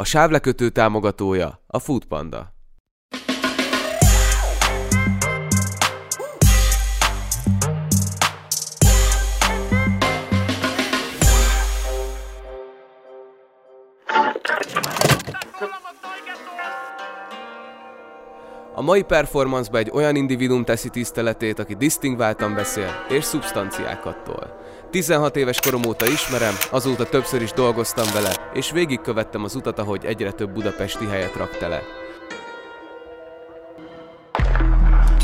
A sávlekötő támogatója a Foodpanda. A mai performance egy olyan individum teszi tiszteletét, aki disztingváltan beszél és szubstanciákat tol. 16 éves korom óta ismerem, azóta többször is dolgoztam vele, és végigkövettem az utat, ahogy egyre több budapesti helyet rak tele.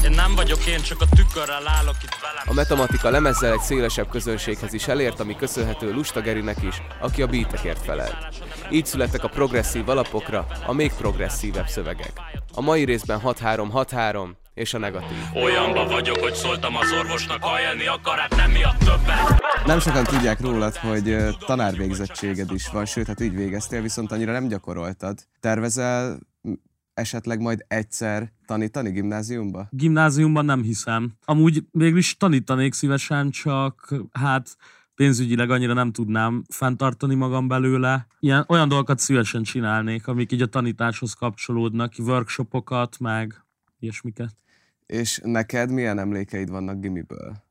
Én nem vagyok én, csak a tükörrel állok itt velem. A matematika lemezzel egy szélesebb közönséghez is elért, ami köszönhető Lusta Gerinek is, aki a beatekért felel. Így születtek a progresszív alapokra a még progresszívebb szövegek. A mai részben 6-3-6-3 és a negatív. Olyanba vagyok, hogy szóltam az orvosnak, ha élni akar, hát nem miatt többet. Nem sokan tudják rólad, hogy tanárvégzettséged is van, sőt, hát így végeztél, viszont annyira nem gyakoroltad. Tervezel esetleg majd egyszer tanítani gimnáziumba? Gimnáziumban nem hiszem. Amúgy végül is tanítanék szívesen, csak hát pénzügyileg annyira nem tudnám fenntartani magam belőle. Ilyen, olyan dolgokat szívesen csinálnék, amik így a tanításhoz kapcsolódnak, workshopokat, meg ilyesmiket. És neked milyen emlékeid vannak gimiből?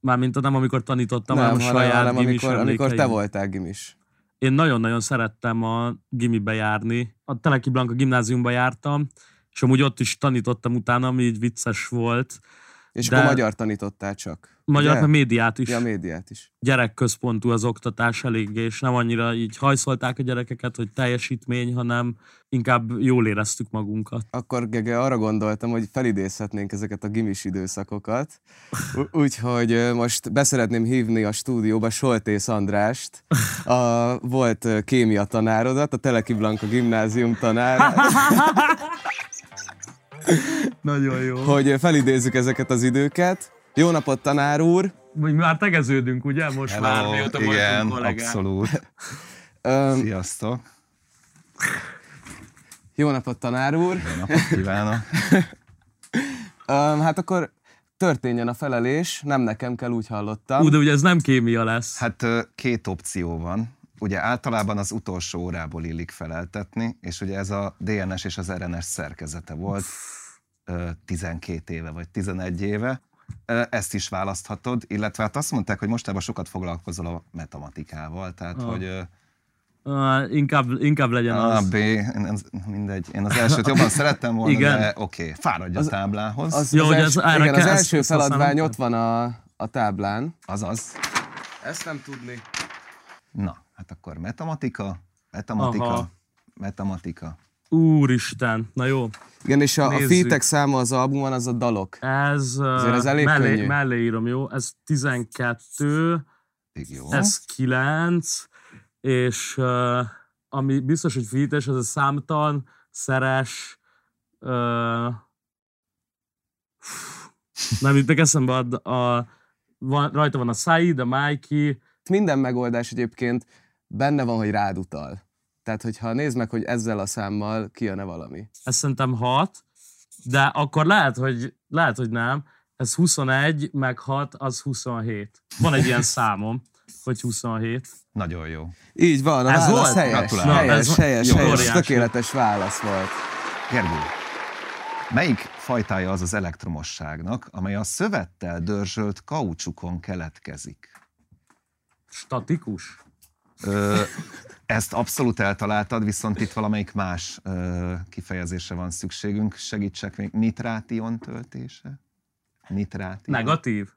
Mármint nem amikor tanítottam, hanem a saját hanem gimis amikor, amikor te voltál gimis. Én nagyon-nagyon szerettem a gimibe járni. A Teleki Blanka gimnáziumba jártam, és amúgy ott is tanítottam utána, ami így vicces volt. És De- akkor magyar tanítottál csak. Magyar, meg médiát is. Ja, médiát is. gyerekközpontú az oktatás eléggé, és nem annyira így hajszolták a gyerekeket, hogy teljesítmény, hanem inkább jól éreztük magunkat. Akkor Gege, arra gondoltam, hogy felidézhetnénk ezeket a gimis időszakokat. Úgyhogy most beszeretném hívni a stúdióba Soltész Andrást, a volt kémia tanárodat, a Teleki Blanka gimnázium tanárát, Nagyon jó. hogy felidézzük ezeket az időket. Jó napot, tanár úr! Mi már tegeződünk, ugye? Most már mióta igen, abszolút. Sziasztok, jó napot, tanár úr! jó napot kívánok. Hát akkor történjen a felelés, nem nekem kell, úgy hallottam. Ú, de ugye ez nem kémia lesz. Hát két opció van. Ugye általában az utolsó órából illik feleltetni, és ugye ez a DNS és az RNS szerkezete volt ö, 12 éve vagy 11 éve. Ezt is választhatod, illetve hát azt mondták, hogy mostában sokat foglalkozol a matematikával, tehát Ah. hogy Uh, inkább, inkább legyen A, az. B, én az, mindegy. Én az elsőt jobban szerettem volna, Igen. de oké, okay. fáradj a Az- táblához. Az, Jó, az els, erre igen, az első ezt feladvány ott van a, a táblán. Azaz. Ezt nem tudni. Na, hát akkor matematika, matematika, Aha. matematika. Úristen, na jó. Igen, és a, a featek száma az albumon az a dalok. Ez, Azért ez elég mellé, könnyű. mellé írom, jó? Ez 12, Így jó. ez 9, és uh, ami biztos, hogy fites, az a számtan, szeres, uh, nem jutnak eszembe, a, a, van, rajta van a Said, a Mikey, Minden megoldás egyébként benne van, hogy rád utal. Tehát, hogyha nézd meg, hogy ezzel a számmal kijön-e valami. ez szerintem 6, de akkor lehet, hogy, lehet, hogy nem. Ez 21, meg 6, az 27. Van egy ilyen számom, hogy 27. Nagyon jó. Így van, a Ez válasz volt? helyes. Helyes, Na, ez helyes, jó, helyes, tökéletes válasz volt. Gergő, melyik fajtája az az elektromosságnak, amely a szövettel dörzsölt kaucsukon keletkezik? Statikus? Ö, ezt abszolút eltaláltad, viszont itt valamelyik más ö, kifejezésre van szükségünk. Segítsek még. Nitrátion töltése? Nitrátion? Negatív?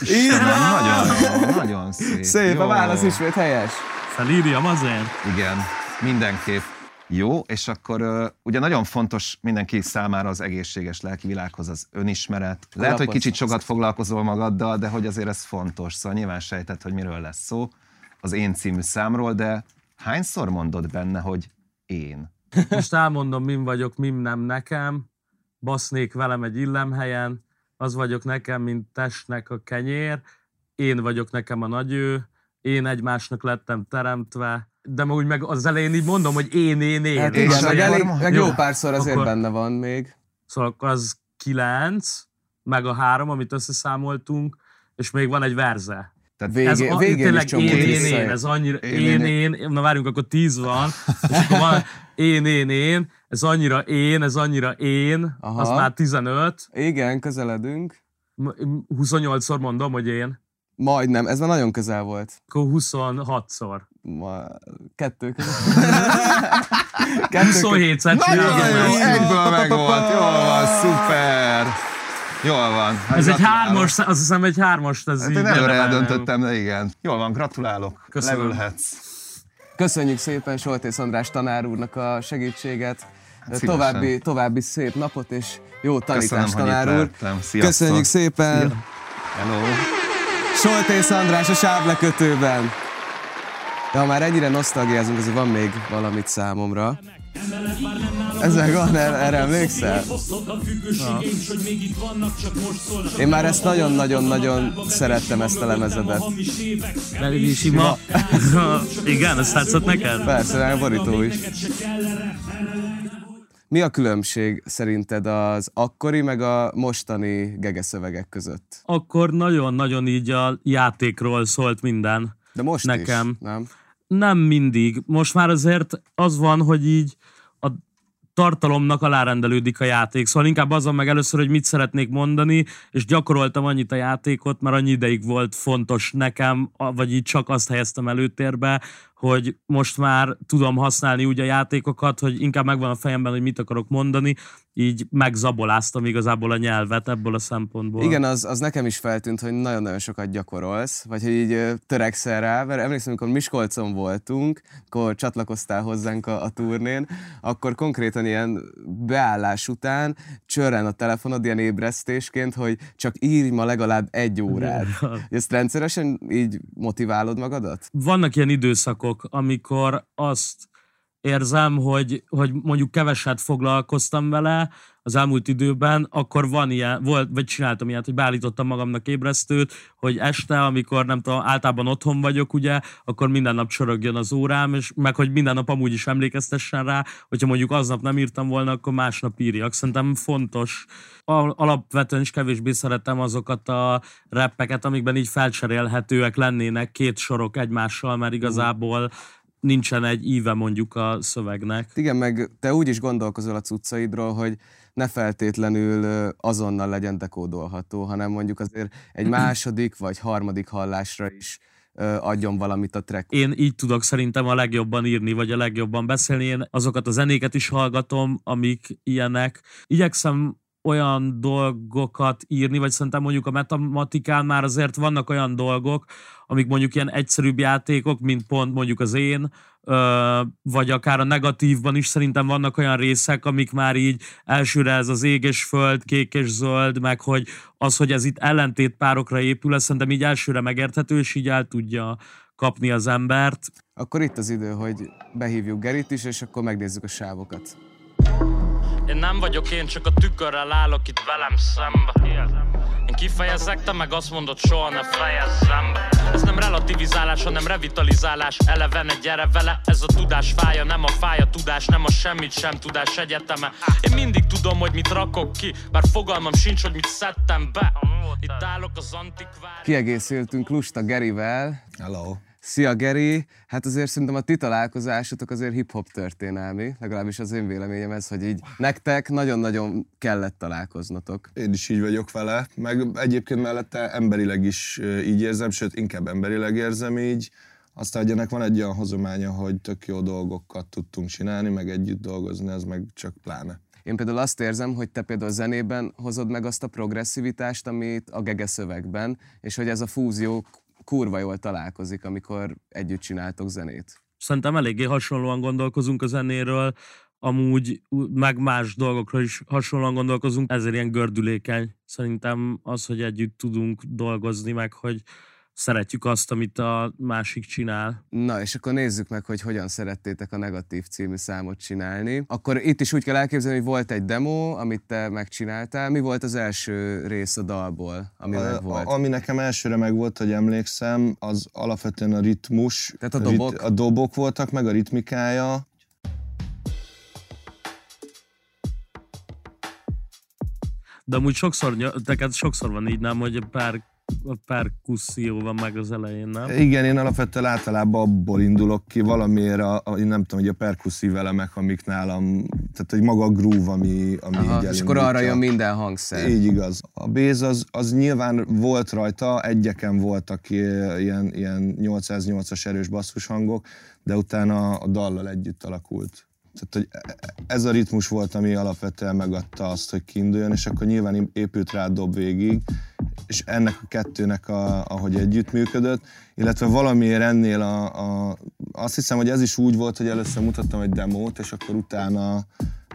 Istenem, nagyon, nagyon szép. Szép, Jó. a válasz ismét helyes. Felírjam azért? Igen, mindenképp. Jó, és akkor uh, ugye nagyon fontos mindenki számára az egészséges lelki világhoz az önismeret. Lehet, hogy kicsit sokat foglalkozol magaddal, de hogy azért ez fontos. Szóval nyilván sejtett, hogy miről lesz szó az én című számról, de hányszor mondod benne, hogy én? Most elmondom, min vagyok, mim nem nekem. Basznék velem egy illemhelyen. Az vagyok nekem, mint testnek a kenyér. Én vagyok nekem a nagyő. Én egymásnak lettem teremtve. De meg úgy meg az elején így mondom, hogy én, én, én. Hát igen, meg, elég, meg Jó, jó párszor azért akkor- benne van még. Szóval akkor az kilenc, meg a három, amit összeszámoltunk, és még van egy verze. Tehát Végé, Ez a, végén is tényleg csomó én, én, én, ez annyira, Én, én, én, én, na várjunk, akkor tíz van, és akkor van én, én, én, ez annyira én, ez annyira én, Aha. az már 15, Igen, közeledünk. M- 28-szor mondom, hogy én, Majdnem, ez már nagyon közel volt. akkor 26-szor. Ma, kettő között. kettő között. 27-szer Nagyon jó, egyből megvolt, jól van, szuper. Jól van. Hát Ez egy hármas, azt hiszem egy hármas, ez Hát így én előre eldöntöttem, de igen. Jól van, gratulálok. Köszönöm. Leülhetsz. Köszönjük szépen Soltész András tanár úrnak a segítséget. szívesen. További, további szép napot és jó Köszönöm, tanítást, hogy tanár úr. Köszönjük szépen! Hello. Soltész András a sávlekötőben. De ha már ennyire nosztalgiázunk, azért van még valamit számomra. Ezek van, erre, erre emlékszel? Én már ezt nagyon-nagyon-nagyon szerettem ezt a lemezedet. Elég sima. Igen, ez tetszett neked? Persze, rá a borító is. Mi a különbség szerinted az akkori meg a mostani gegeszövegek között? Akkor nagyon-nagyon így a játékról szólt minden. De most Nekem. is, nem? Nem mindig. Most már azért az van, hogy így tartalomnak alárendelődik a játék. Szóval inkább azon meg először, hogy mit szeretnék mondani, és gyakoroltam annyit a játékot, mert annyi ideig volt fontos nekem, vagy így csak azt helyeztem előtérbe, hogy most már tudom használni úgy a játékokat, hogy inkább megvan a fejemben, hogy mit akarok mondani, így megzaboláztam igazából a nyelvet ebből a szempontból. Igen, az, az nekem is feltűnt, hogy nagyon-nagyon sokat gyakorolsz, vagy hogy így törekszel rá, mert emlékszem, amikor Miskolcon voltunk, akkor csatlakoztál hozzánk a, a turnén, akkor konkrétan ilyen beállás után csörren a telefonod ilyen ébresztésként, hogy csak írj ma legalább egy órát. Ezt rendszeresen így motiválod magadat? vannak ilyen időszakok, amikor azt érzem, hogy, hogy mondjuk keveset foglalkoztam vele az elmúlt időben, akkor van ilyen, volt, vagy csináltam ilyet, hogy beállítottam magamnak ébresztőt, hogy este, amikor nem tudom, általában otthon vagyok, ugye, akkor minden nap csörögjön az órám, és meg hogy minden nap amúgy is emlékeztessen rá, hogyha mondjuk aznap nem írtam volna, akkor másnap írjak. Szerintem fontos. Al- Alapvetően is kevésbé szeretem azokat a rappeket, amikben így felcserélhetőek lennének két sorok egymással, mert igazából nincsen egy íve mondjuk a szövegnek. Igen, meg te úgy is gondolkozol a cuccaidról, hogy ne feltétlenül azonnal legyen dekódolható, hanem mondjuk azért egy második vagy harmadik hallásra is adjon valamit a track. Én így tudok szerintem a legjobban írni, vagy a legjobban beszélni. Én azokat a zenéket is hallgatom, amik ilyenek. Igyekszem olyan dolgokat írni, vagy szerintem mondjuk a matematikán már azért vannak olyan dolgok, amik mondjuk ilyen egyszerűbb játékok, mint pont mondjuk az én, vagy akár a negatívban is szerintem vannak olyan részek, amik már így elsőre ez az ég és föld, kék és zöld, meg hogy az, hogy ez itt ellentétpárokra épül, ez szerintem így elsőre megérthető, és így el tudja kapni az embert. Akkor itt az idő, hogy behívjuk Gerit is, és akkor megnézzük a sávokat. Én nem vagyok én, csak a tükörrel állok itt velem szembe. Én kifejezek, te meg azt mondod, soha ne fejezzem be Ez nem relativizálás, hanem revitalizálás. Elevene, gyere vele, ez a tudás fája. Nem a fáj a tudás, nem a semmit sem tudás egyeteme. Én mindig tudom, hogy mit rakok ki Bár fogalmam sincs, hogy mit szedtem be. Itt állok az antikvár Kiegészültünk Lusta Gerivel. Hello. Szia Geri! Hát azért szerintem a ti találkozásotok azért hip-hop történelmi, legalábbis az én véleményem ez, hogy így nektek nagyon-nagyon kellett találkoznatok. Én is így vagyok vele, meg egyébként mellette emberileg is így érzem, sőt inkább emberileg érzem így. Aztán hogy ennek van egy olyan hozománya, hogy tök jó dolgokat tudtunk csinálni, meg együtt dolgozni, ez meg csak pláne. Én például azt érzem, hogy te például a zenében hozod meg azt a progresszivitást, amit a gege szövegben, és hogy ez a fúzió kurva jól találkozik, amikor együtt csináltok zenét. Szerintem eléggé hasonlóan gondolkozunk a zenéről, amúgy meg más dolgokról is hasonlóan gondolkozunk, ezért ilyen gördülékeny. Szerintem az, hogy együtt tudunk dolgozni, meg hogy szeretjük azt, amit a másik csinál. Na, és akkor nézzük meg, hogy hogyan szerettétek a Negatív című számot csinálni. Akkor itt is úgy kell elképzelni, hogy volt egy demo, amit te megcsináltál. Mi volt az első rész a dalból, ami meg A, volt? a, ami nekem elsőre meg volt, hogy emlékszem, az alapvetően a ritmus. Tehát a dobok? Rit, a dobok voltak, meg a ritmikája. De amúgy sokszor, neked sokszor van így, nem, hogy pár a perkusszió van meg az elején, nem? Igen, én alapvetően általában abból indulok ki, valamiért a, a én nem tudom, hogy a perkusszív elemek, amik nálam, tehát hogy maga a groove, ami, ami Aha, így és akkor arra jön minden hangszer. Így igaz. A Béz az, az nyilván volt rajta, egyeken voltak ilyen, ilyen 808-as erős basszushangok, de utána a dallal együtt alakult. Tehát, hogy e- ez a ritmus volt, ami alapvetően megadta azt, hogy kiinduljon, és akkor nyilván épült rá dob végig, és ennek a kettőnek, a, ahogy együttműködött, illetve valamiért ennél a, a, azt hiszem, hogy ez is úgy volt, hogy először mutattam egy demót, és akkor utána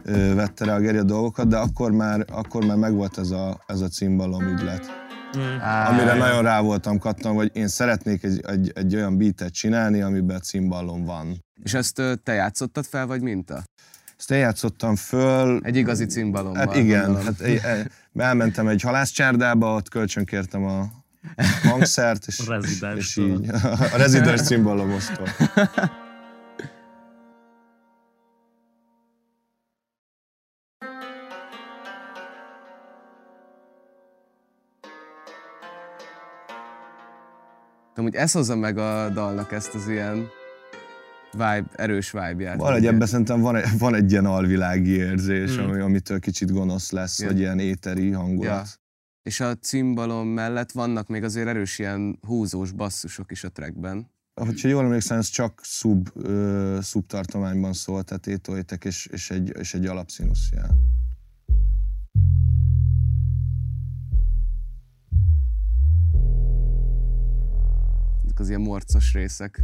ö, vette rá a Geri a dolgokat, de akkor már, akkor már megvolt ez a, ez a cimbalom ügylet. Á, Amire nagyon rá voltam kattam, hogy én szeretnék egy, egy, egy olyan beatet csinálni, amiben cimballom van. És ezt te játszottad fel, vagy minta? Ezt eljátszottam föl, Egy igazi cimbalommal. Hát igen, gondolom. hát e- e- elmentem egy halászcsárdába, ott kölcsönkértem a hangszert, és, A és így, a rezidens cimbalomoztól. De úgy ez hozza meg a dalnak ezt az ilyen vibe, erős vibe-ját. Valahogy ebben szerintem van, egy- van egy ilyen alvilági érzés, Mm. ami, amitől kicsit gonosz lesz, Ja. vagy ilyen éteri hangulat. Ja. És a cimbalom mellett vannak még azért erős ilyen húzós basszusok is a trackben. Hogyha jól emlékszem, ez csak szub, ö, szubtartományban szólt, tehát étolítek és, és, egy, és egy alapszínuszjel. Ezek az ilyen morcos részek.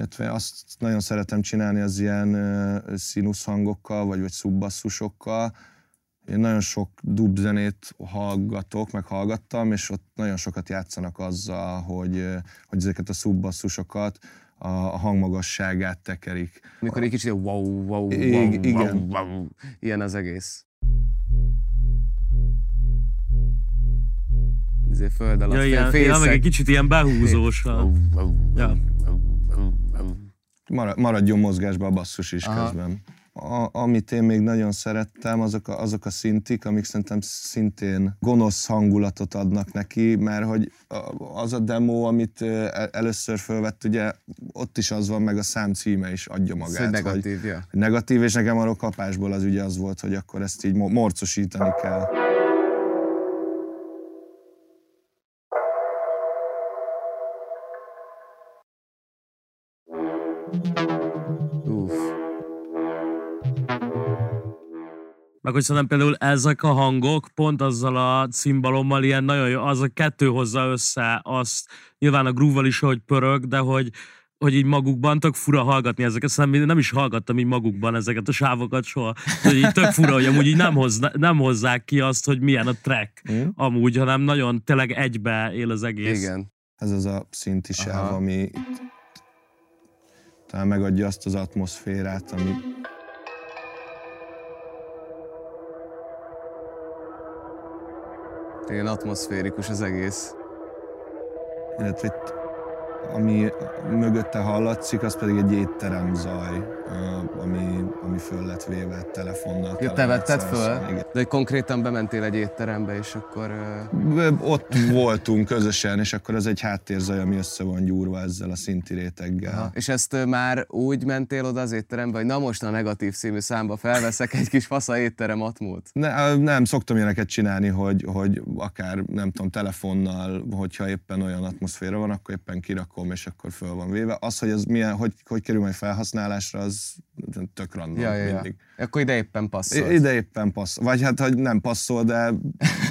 Illetve azt nagyon szeretem csinálni az ilyen színusz hangokkal, vagy, vagy szubbasszusokkal. Én nagyon sok dub zenét hallgatok, meg hallgattam, és ott nagyon sokat játszanak azzal, hogy, hogy ezeket a szubbasszusokat a, a hangmagasságát tekerik. Mikor egy kicsit ilyen wow, wow, wow, I- igen. wow, wow, ilyen az egész. Ezért föld alatt Ja, ilyen, fél- ja, meg egy kicsit ilyen behúzós. a- Wow, wow, Ja. Maradjon mozgásba a basszus is Aha. közben. A, amit én még nagyon szerettem, azok a, azok a szintik, amik szerintem szintén gonosz hangulatot adnak neki, mert hogy az a demo, amit először fölvett, ugye ott is az van, meg a szám címe is adja Ez magát. egy hogy negatív, ja. negatív, és nekem arról kapásból az ugye az volt, hogy akkor ezt így mo- morcosítani kell. Meg hogy szerintem például ezek a hangok pont azzal a cimbalommal ilyen nagyon jó, az a kettő hozza össze azt, nyilván a groove is, hogy pörög, de hogy, hogy így magukban tök fura hallgatni ezeket, szerintem nem is hallgattam így magukban ezeket a sávokat soha. Hogy így tök fura, hogy amúgy így nem, hozna, nem hozzák ki azt, hogy milyen a track Hm? amúgy, hanem nagyon tényleg egybe él az egész. Igen. Ez az a szinti sáv, ami talán megadja azt az atmoszférát, ami Igen, atmoszférikus az egész. illetve itt, ami mögötte hallatszik, az pedig egy étterem zaj, ami, ami föl lett véve telefonnal. Ja, te vetted föl? Igen. De hogy konkrétan bementél egy étterembe, és akkor... Ott voltunk közösen, és akkor ez egy háttérzaj, ami össze van gyúrva ezzel a szinti réteggel. Aha. És ezt már úgy mentél oda az étterembe, hogy na most a negatív című számba felveszek egy kis fasza étterem atmót. Ne, nem, szoktam ilyeneket csinálni, hogy, hogy akár, nem tudom, telefonnal, hogyha éppen olyan atmoszféra van, akkor éppen kirakom, és akkor föl van véve. Az, hogy ez milyen, hogy, hogy kerül majd felhasználásra, az tök random Ja, ja, ja. mindig. Akkor ide éppen passzol. Ide éppen passzol. Vagy hát, hogy nem passzol, de,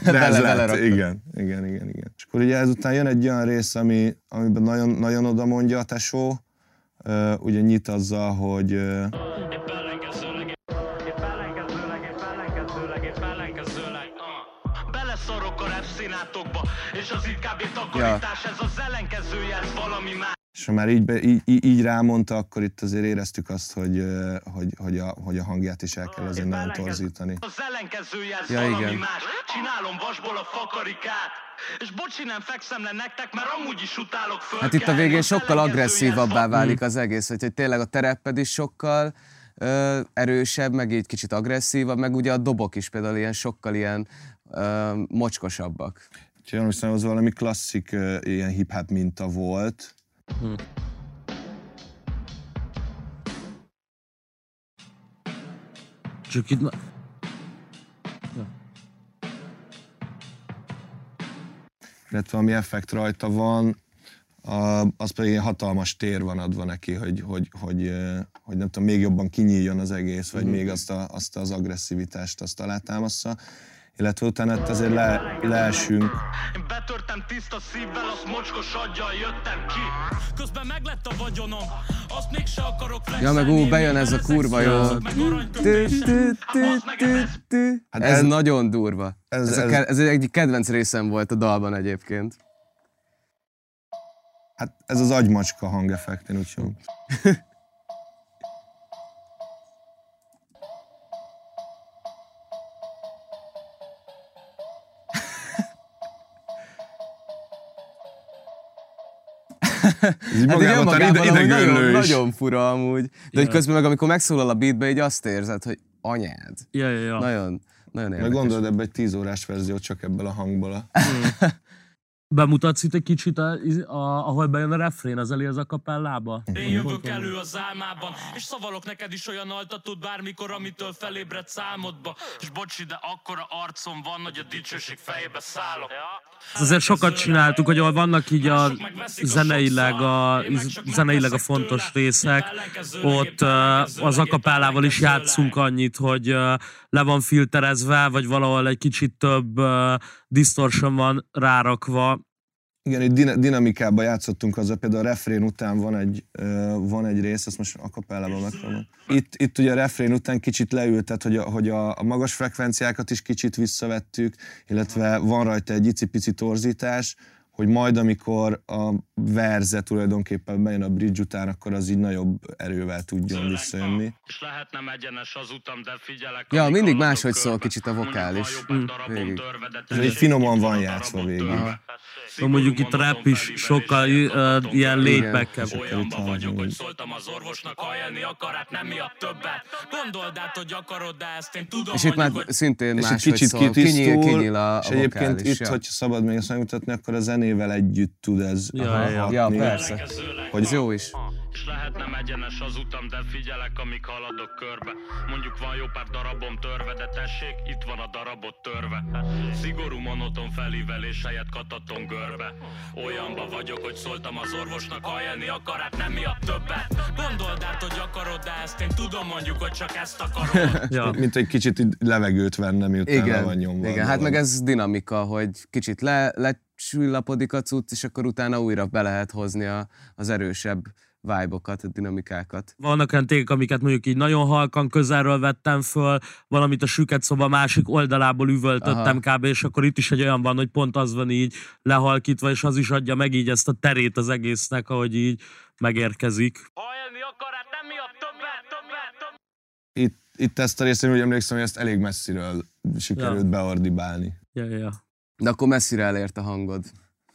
de Bele- ez lett. beleraktad. Igen, igen, igen, igen. És akkor ugye ezután jön egy olyan rész, ami, amiben nagyon, nagyon oda mondja a tesó, uh, ugye nyit azzal, hogy uh, Beleszorok a rap színátokba, és az itt kb. takarítás, ez az ellenkezője, ez valami más. és ha már így, be, így, így- rámondta, akkor itt azért éreztük azt, hogy, hogy, hogy, a, hogy a hangját is el kell azért Épp nagyon torzítani. Az ellenkezője, ez Ja, valami igen. más. Csinálom vasból a fakarikát, és bocsi, nem fekszem le nektek, mert amúgy is utálok föl. Hát itt a végén sokkal agresszívabbá válik az egész, hogy, hogy tényleg a terepped is sokkal ö, erősebb, meg így kicsit agresszívabb, meg ugye a dobok is például ilyen sokkal ilyen ö, mocskosabbak. Úgyhogy hiszem, az valami klasszik ö, ilyen hip-hop minta volt. Csak itt... illetve ami effekt rajta van, a, az pedig ilyen hatalmas tér van adva neki, hogy, hogy, hogy, hogy nem tudom, még jobban kinyíljon az egész, vagy még azt, a, azt az agresszivitást azt alátámaszza. Illetve utána itt azért le, leesünk, Én betörtem tiszta szívvel, azt mocskos aggyal jöttem ki Közben meglett a vagyonom, azt mégse akarok Ja, meg ú, bejön ez a kurva jó. Hát Ez ez- nagyon durva. ez- Ez, ez egy kedvenc részem volt a dalban egyébként. hát ez az agymacska hangeffekt, én úgy Ez így Hát magában amúgy nagyon, is. nagyon fura amúgy. De hogy Ja. közben meg amikor megszólal a beatbe, így azt érzed, hogy anyád. Ja, ja, ja. Nagyon, nagyon Meg érdekes. gondolod ebbe egy 10 órás verziót csak ebből a hangból. A... Bemutatsz itt egy kicsit, a, a, ahol bejön a refrén, az elé az a kapellába? Én jövök elő az álmában És szavalok neked is olyan altatót bármikor Amitől felébred számodba És bocsi, de akkora arcom van Hogy a dicsőség fejébe szállok Azért sokat csináltuk, hogy ahol vannak így a zeneileg a, zeneileg a fontos részek, ott uh, az akapellával is játszunk annyit, hogy uh, le van filterezve, vagy valahol egy kicsit több uh, distortion van rárakva. Igen, egy din- dinamikában játszottunk azzal, például a refrén után van egy, van egy rész, ezt most akapellában megpróbálom. Itt, itt ugye a refrén után kicsit leültet, hogy, a, hogy a, a magas frekvenciákat is kicsit visszavettük, illetve van rajta egy icipici torzítás, hogy majd amikor a verze tulajdonképpen bejön a bridge után, akkor az így nagyobb erővel tudjon visszajönni. És lehet nem egyenes az utam, de figyelek Ja, mindig máshogy szól körbe. kicsit a vokális. Mm. Végig. törve, de Ez egy finoman van játszva végig. Aha. De mondjuk itt rap is sokkal uh, ilyen laidback Olyanban vagyok, hogy szóltam az orvosnak, ha élni akar, hát nem miatt többet. Gondold át, hogy akarod, de ezt én tudom, És itt már szintén És egy máshogy kicsit szól. Kinyíl, kitisztul, kinyíl a, a és egyébként itt, ja. hogy szabad még ezt megmutatni, akkor a zenével együtt tud ez Ja, ja, ja. Hatni. persze. ellenkezőleg Ez jó is. És lehet nem egyenes az utam, de figyelek, amíg haladok körbe. Mondjuk van jó pár darabom törve, de tessék, itt van a darabot törve. Szigorú monoton felívelés helyett kataton görbe. Olyanba vagyok, hogy szóltam az orvosnak, ha élni akar, hát nem miatt többet. Gondold át, hogy akarod, de ezt én tudom mondjuk, hogy csak ezt akarod. Ja. Mint egy kicsit így levegőt venne, miután le Igen, van nyomva. igen. hát meg ez dinamika, hogy kicsit le, lecsüllapodik a cucc, és akkor utána újra be lehet hozni a, az erősebb vibe-okat, a dinamikákat. Vannak olyan tégek, amiket mondjuk így nagyon halkan közelről vettem föl, valamit a süket szoba másik oldalából üvöltöttem kb. És akkor itt is egy olyan van, hogy pont az van így lehalkítva, és az is adja meg így ezt a terét az egésznek, ahogy így megérkezik. Ha élni akar, hát nem miatt többet, többet, többet. Itt, itt ezt a részt én úgy emlékszem, hogy ezt elég messziről sikerült Ja. beordibálni. Ja, ja. De akkor messzire elért a hangod.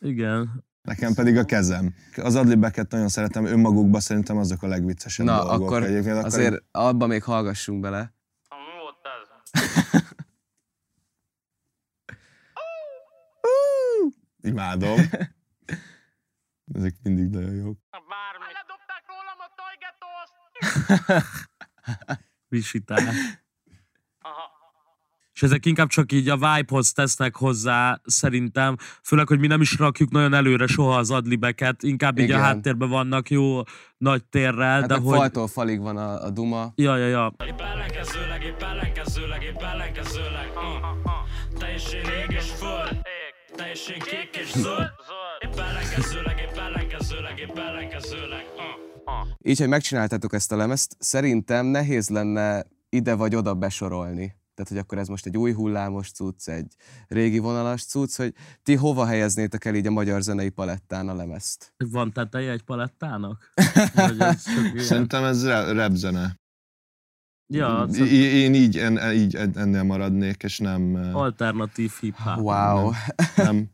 Igen. Nekem pedig a kezem. Az adlibeket nagyon szeretem, önmagukban szerintem azok a legviccesebb Na, dolgok. akkor Egyébként akkor azért abba még hallgassunk bele. Imádom. Ezek mindig nagyon jók. Bármi. Ledobták rólam a. És ezek inkább csak így a vibe-hoz tesznek hozzá, szerintem. Főleg, hogy mi nem is rakjuk nagyon előre soha az adlibeket, inkább így Igen. a háttérben vannak jó nagy térrel, Hát de hogy... faltól falig van a, a duma. Ja, ja, ja. Épp ellenkezőleg, épp ellenkezőleg, épp ellenkezőleg uh. Te és én ég és föld Te és én kék és zöld Épp ellenkezőleg, épp ellenkezőleg, épp ellenkezőleg uh. Így, hogy megcsináltátok ezt a lemezt, szerintem nehéz lenne ide vagy oda besorolni. Tehát, hogy akkor ez most egy új hullámos cucc, egy régi vonalas cucc, hogy ti hova helyeznétek el így a magyar zenei palettán a lemezt? Van teteje egy palettának? Ez? Szerintem ez rap zene. Ja, I- én így, en, így en- ennél maradnék, és nem, alternatív hip-hop. Wow. nem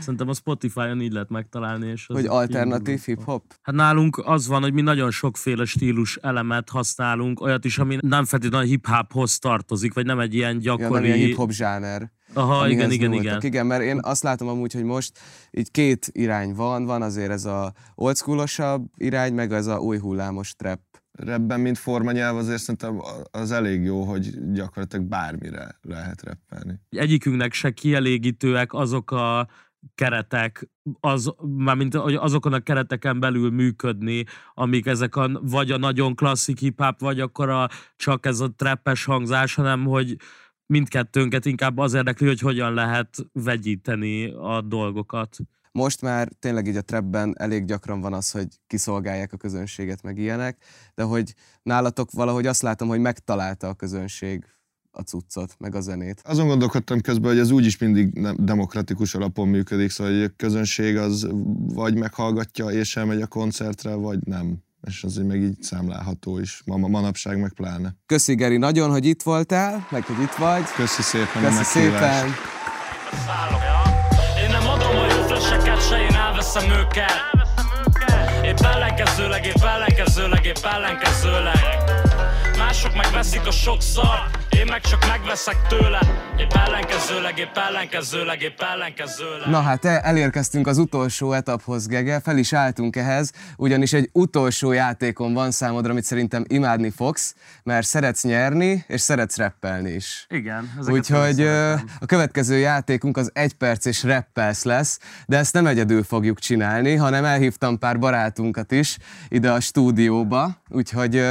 Szerintem a Spotify-on így lehet megtalálni. És az Hogy alternatív hip-hop? Hát nálunk az van, hogy mi nagyon sokféle stílus elemet használunk, olyat is, ami nem feltétlenül a hip-hophoz tartozik, vagy nem egy ilyen Ja, nem gyakori... ilyen hip-hop zsáner. Aha, igen, igen, nyúltak. igen. Igen, mert én azt látom amúgy, hogy most így két irány van, van azért ez a oldschoolosabb irány, meg ez a új hullámos trap. Rapben, mint formanyelv azért szerintem az elég jó, hogy gyakorlatilag bármire lehet rappelni. Egyikünknek se kielégítőek azok a keretek, az, mármint azokon a kereteken belül működni, amik ezek a, vagy a nagyon klasszik hip-hop, vagy akkor a, csak ez a trappes hangzás, hanem hogy mindkettőnket inkább az érdekli, hogy hogyan lehet vegyíteni a dolgokat. Most már tényleg így a trapben elég gyakran van az, hogy kiszolgálják a közönséget, meg ilyenek, de hogy nálatok valahogy azt látom, hogy megtalálta a közönség a cuccot, meg a zenét. Azon gondolkodtam közben, hogy ez úgyis mindig nem- demokratikus alapon működik, szóval hogy a közönség az vagy meghallgatja és elmegy a koncertre, vagy nem. És az így meg így számlálható is, ma, ma manapság meg pláne. Köszi Geri nagyon, hogy itt voltál, meg hogy itt vagy. Köszi szépen a Köszi meghívást. szépen. Én nem adom a jó fleseket, se én elveszem őket Épp ellenkezőleg, épp ellenkezőleg, épp ellenkezőleg Mások megveszik a sok szar Én meg csak megveszek tőle Épp ellenkezőleg, épp ellenkezőleg, épp ellenkezőleg Na hát el- elérkeztünk az utolsó etaphoz, Gege, fel is álltunk ehhez, ugyanis egy utolsó játékom van számodra, amit szerintem imádni fogsz, mert szeretsz nyerni, és szeretsz rappelni is. Igen. Úgyhogy a következő játékunk az egy perces rappelsz lesz, de ezt nem egyedül fogjuk csinálni, hanem elhívtam pár barátunkat is ide a stúdióba, úgyhogy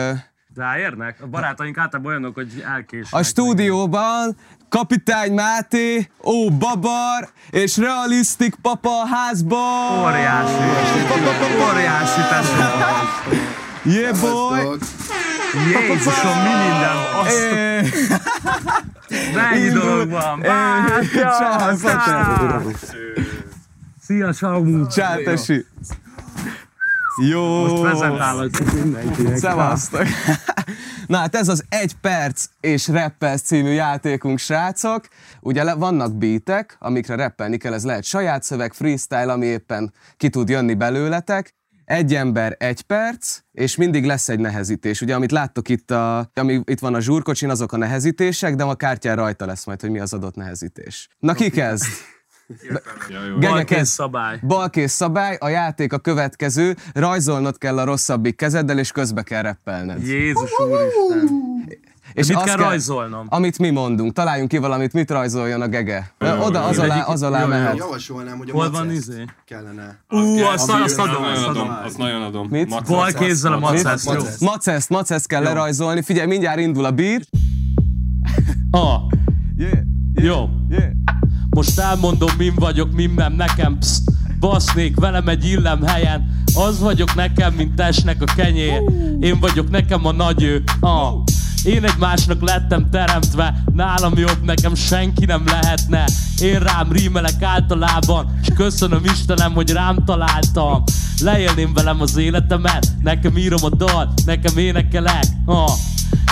Ráérnek? A barátaink általában olyanok, hogy elkésnek. a stúdióban Kapitány Máté, Ó Babar és Realisztik Papa a házban! Óriási. Óriási tesó. Yeah boy! Jézusom, mi minden. Azt mennyi dolog van. Bátya. Szia, Samu. Ciao, tesi! Jó! Most prezentálok mindenkinek. Szevasztok! Na hát ez az egy perc és rappelsz című játékunk, srácok. Ugye le- vannak beatek, amikre rappelni kell, ez lehet saját szöveg, freestyle, ami éppen ki tud jönni belőletek. Egy ember, egy perc, és mindig lesz egy nehezítés. Ugye, amit láttok itt, a, ami itt van a zsúrkocsin, azok a nehezítések, de a kártyán rajta lesz majd, hogy mi az adott nehezítés. Na ki kezd? Gege Balkész szabály. Balkész szabály, a játék a következő, rajzolnod kell a rosszabbik kezeddel, és közbe kell reppelned. Jézus úristen. És mit kell rajzolnom? Amit mi mondunk. Találjunk ki valamit, mit rajzoljon a gege. Oda, az alá, az alá Jó, jó. mehet. Javasolnám, hogy a Hol van maceszt izé? kellene. Ú, azt, azt adom, azt adom. Azt nagyon adom. Mit? Bal kézzel a macesz, jó. Macesz. Maceszt, maceszt kell lerajzolni. Figyelj, mindjárt indul a beat. Ah, Yeah, jó. yeah. Most elmondom, min vagyok, min nekem, psz, basznék velem egy illem helyen. Az vagyok nekem, mint testnek a kenyér. Én vagyok nekem a nagy ő. Ah. Én egy másnak lettem teremtve, nálam jobb nekem senki nem lehetne. Én rám rímelek általában, és köszönöm Istenem, hogy rám találtam. Leélném velem az életemet, nekem írom a dal, nekem énekelek. Ah.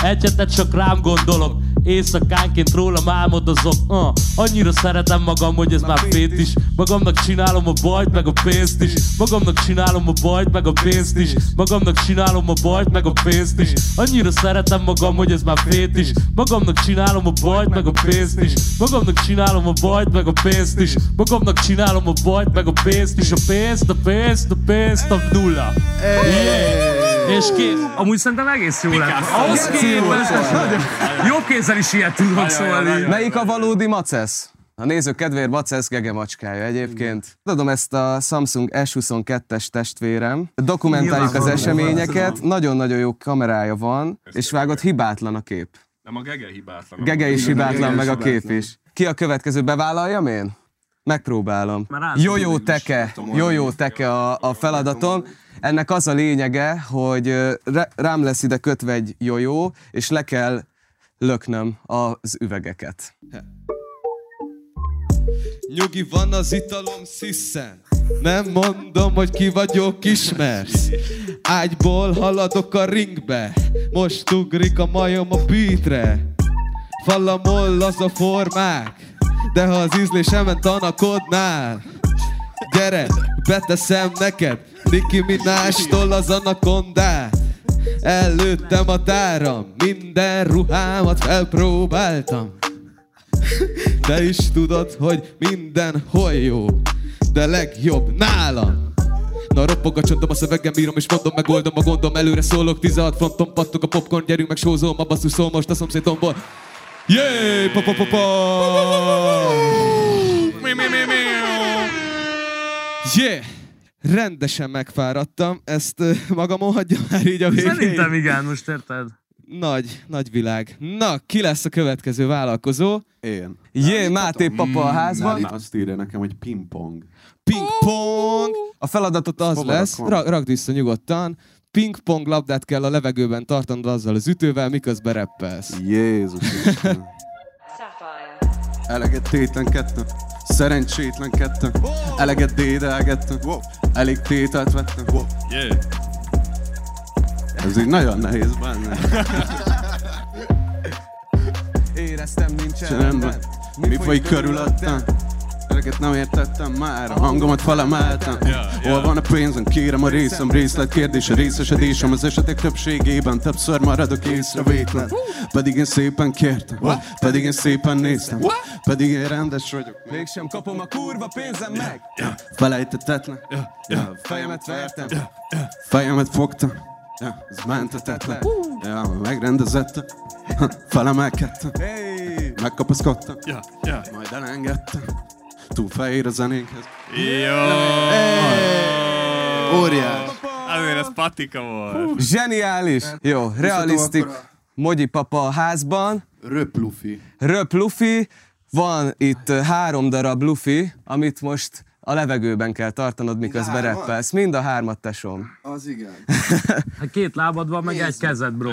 Egy hetet csak rám gondolok Éjszakánként rólam álmodozok uh, Annyira szeretem magam, hogy ez már fét is. Magamnak csinálom a bajt, meg a pénzt is. Magamnak csinálom a bajt, meg a pénzt is. Magamnak csinálom a bajt, meg a pénzt is. Annyira szeretem magam, hogy ez már fét is. Magamnak csinálom a bajt, meg a pénzt is. Magamnak csinálom a bajt, meg a pénzt is. Magamnak csinálom a bajt, meg a pénzt is. A pénzt, a pénzt, a pénzt, a nulla. Yeah. És kész. Amúgy szerintem egész jó lett. Ahhoz képest jobb kézzel is ilyet tudok szólni. Melyik a valódi macesz? A nézők kedvéért macesz gege macskája egyébként. Adom ezt a Samsung S22-es testvérem. Dokumentáljuk az eseményeket. Nagyon-nagyon jó kamerája van, és vágott hibátlan a kép. Nem a gege hibátlan. Gege is hibátlan, meg a kép is. Ki a következő? Bevállaljam én? Megpróbálom. Jó-jó teke, jó-jó teke a, a feladatom. Ennek az a lényege, hogy rám lesz ide kötve egy jó-jó, és le kell löknöm az üvegeket. Nyugi van az italom sziszen. Nem mondom, hogy ki vagyok, ismersz. Ágyból haladok a ringbe. Most ugrik a majom a beatre Falamol az a formák De ha az ízlésemen tanakodnál. Gyere, beteszem neked Nicki Minaj-tól az anakondát Előttem a táram Minden ruhámat felpróbáltam Te is tudod, hogy minden jó, de legjobb nálam. Na roppog a csondom, a szövegem bírom és mondom, megoldom a gondom, előre szólok, 16 fronton pattog a popcorn, gyerünk meg sózom, a basszus szól most a szomszédomból. Jé, pa pa pa pa Yeah! Rendesen megfáradtam, ezt ö, magamon hagyjam már így a végén. Szerintem igen, most érted? Nagy, nagy világ. Na, ki lesz a következő vállalkozó? Én. Jé, Máté papa a Náli házban. azt írja nekem, hogy pingpong. Pingpong! A feladatot az hova lesz, ra- rakd vissza nyugodtan, pingpong labdát kell a levegőben tartanod azzal az ütővel, miközben reppelsz. Jézus. Eleget tétlen kettő, szerencsétlen kettő, eleget dédelgettem, elég tételt vettem. Ez így nagyon nehéz benne. Éreztem nincs Csendben, mi folyik körülöttem? Eleget nem értettem már, a hangomat felemeltem. Hol van a pénzem, kérem a részem, részlet kérdés, a részesedésem az esetek többségében. Többször maradok észrevétlen. Pedig én szépen kértem, pedig én szépen néztem, pedig én rendes vagyok. Mégsem kapom a kurva pénzem meg! Felejtetetlen, Fejemet vertem! fejemet fogtam, ja, ez mentetetlen, ja, megrendezette, felemelkedtem, Hey! megkapaszkodtam, majd elengedtem. Túl fehér a zenénkhez. Óriás. Azért ez patika volt. Zseniális! Jó, realisztik. Mogyi papa a házban. Röp Luffy. Röp Luffy. Van itt három darab Luffy, amit most a levegőben kell tartanod, miközben reppelsz. Mind a hármat, tesom. Az igen. Hát két lábad van, meg egy kezed, bro.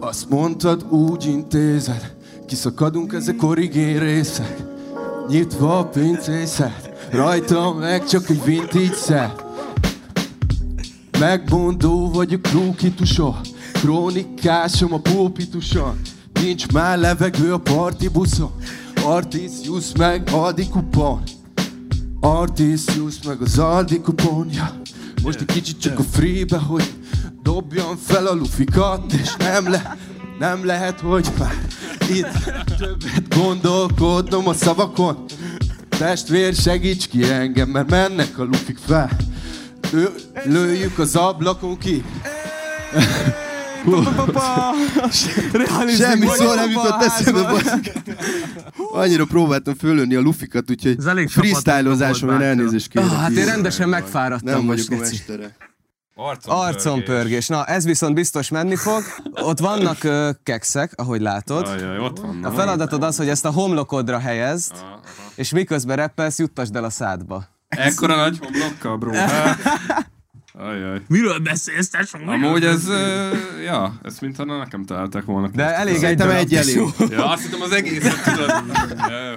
Azt mondtad, úgy intézed, kiszakadunk ezek origé részek. Nyitva a pincészet, rajta meg csak egy vintage szet. Megmondó vagyok krókitusa, krónikásom a pulpituson. Nincs már levegő a parti buszon, Artisius meg Aldi kupon. Artisius meg az Aldi kuponja. Most egy kicsit csak a freebe, hogy dobjam fel a lufikat, és nem le, nem lehet, hogy már itt többet gondolkodnom a szavakon. Testvér, segíts ki engem, mert mennek a lufik fel. Ő, lőjük az ablakon ki. Semmi szó nem jutott eszembe. Annyira próbáltam fölönni a lufikat, úgyhogy freestylozásom, én elnézést kérek. Ah, hát én rendesen megfáradtam Nem vagyok a mestere. Arcon pörgés. Na, ez viszont biztos menni fog. Ott vannak ö, kekszek, ahogy látod. Ajaj, ott van. A feladatod az, hogy ezt a homlokodra helyezd, és miközben reppelsz, juttasd el a szádba. Ekkora nagy homlokkal, bro. Ajaj. Miről beszélsz, tesó? Amúgy ez, uh, ja, ezt mintha nekem találták volna. De elég egy egy elég. Ja, azt hittem az egészet tudod. Ja, ja, ja.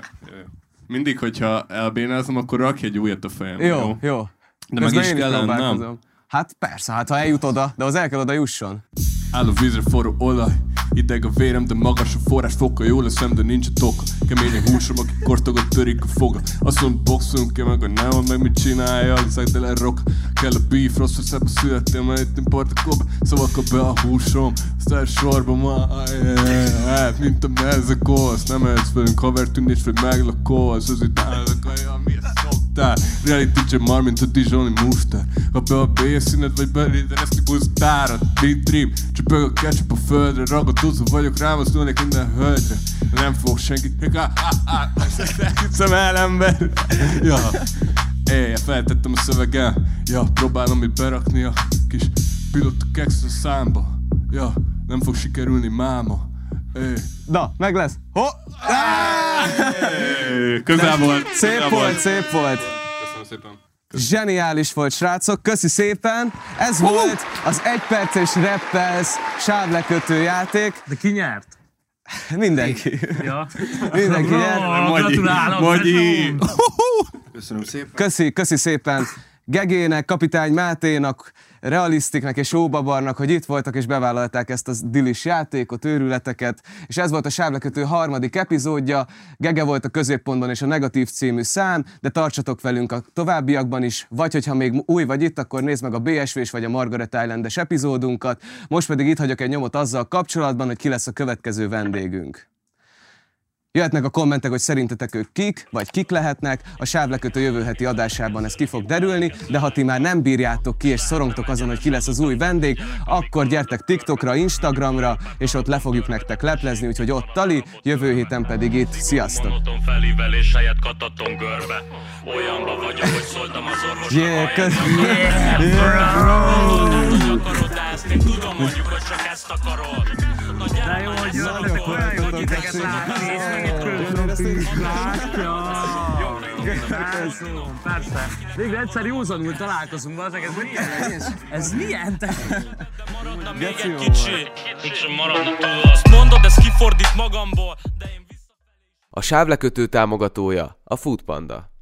Mindig, hogyha elbénázom, akkor rakj egy újat a fejem. Jó, jó. De meg Közben is én kell lennem. próbálkozom. Hát persze, hát ha eljut oda, de az el kell oda jusson. Áll a vízre forró olaj Ideg a vérem, de magas a forrás foka Jó leszem, de nincs a toka Kemény a húsom, aki kortogot törik a foga Azt mondom, boxolunk ki meg a neon Meg mit csinálja, az le rock Kell a beef, rossz feszebe születtem Mert itt importakoba, szavakkal be a húsom Aztán sorba ma, hát mint a mezekóz Nem ez velünk, haver tűnés, vagy meglakolsz Az itt állok, mi szoktál Reality check már, mint a Dijoni Mustár Ha be a B-színet, vagy beléd ereszti busztára Deep trip, csöpög a ketchup a földre. Ragadozó vagyok, rám azt mondják minden hölgyre. Nem fog senki. Hiszem el ember. Ja. Éjjel feltettem a szöveggel. Ja, próbálom itt berakni a kis pilota a számba. Ja, nem fog sikerülni máma. Éj. Na, meg lesz. Ho! Közel volt Szép volt, szép volt. Köszönöm szépen Zseniális volt, srácok, köszi szépen. Ez volt az egyperces reppelsz sávlekötő játék. De ki nyert? Mindenki. Ja. Mindenki nyert. Oh, gratulálok, Mogyi. tesóm. Köszönöm szépen. Köszi, köszi szépen Gegének, Kapitány Máténak, Realisztiknek és Óbabarnak, hogy itt voltak és bevállalták ezt a dilis játékot, őrületeket, és ez volt a Sávlekötő harmadik epizódja. Gege volt a középpontban és a Negatív című szám, de tartsatok velünk a továbbiakban is, vagy hogyha még új vagy itt, akkor nézd meg a BSV-s vagy a Margaret Islandes epizódunkat. Most pedig itt hagyok egy nyomot azzal kapcsolatban, hogy ki lesz a következő vendégünk. Jöhetnek a kommentek, hogy szerintetek ők kik, vagy kik lehetnek, a sávlekötő jövő heti adásában ez ki fog derülni, de ha ti már nem bírjátok ki és szorongtok azon, hogy ki lesz az új vendég, akkor gyertek TikTokra, Instagramra, és ott le fogjuk nektek leplezni, úgyhogy ott Tali, jövő héten pedig itt. Sziasztok! Monoton felívelés helyett kataton görbe Olyanba vagyok, hogy szóltam az orvosnak Yeah, bro! Tudom, hogy csak ezt akarod De jó, hogy jöttetek, olyan jó, hogy titeket látni. Persze, persze. Végre egyszer józanul találkozunk, bazeg, ez milyen? Ez milyen? Te? maradna még egy kicsi Kicsi maradna túl Azt mondod, ez kifordít magamból De én A sávlekötő támogatója a Foodpanda.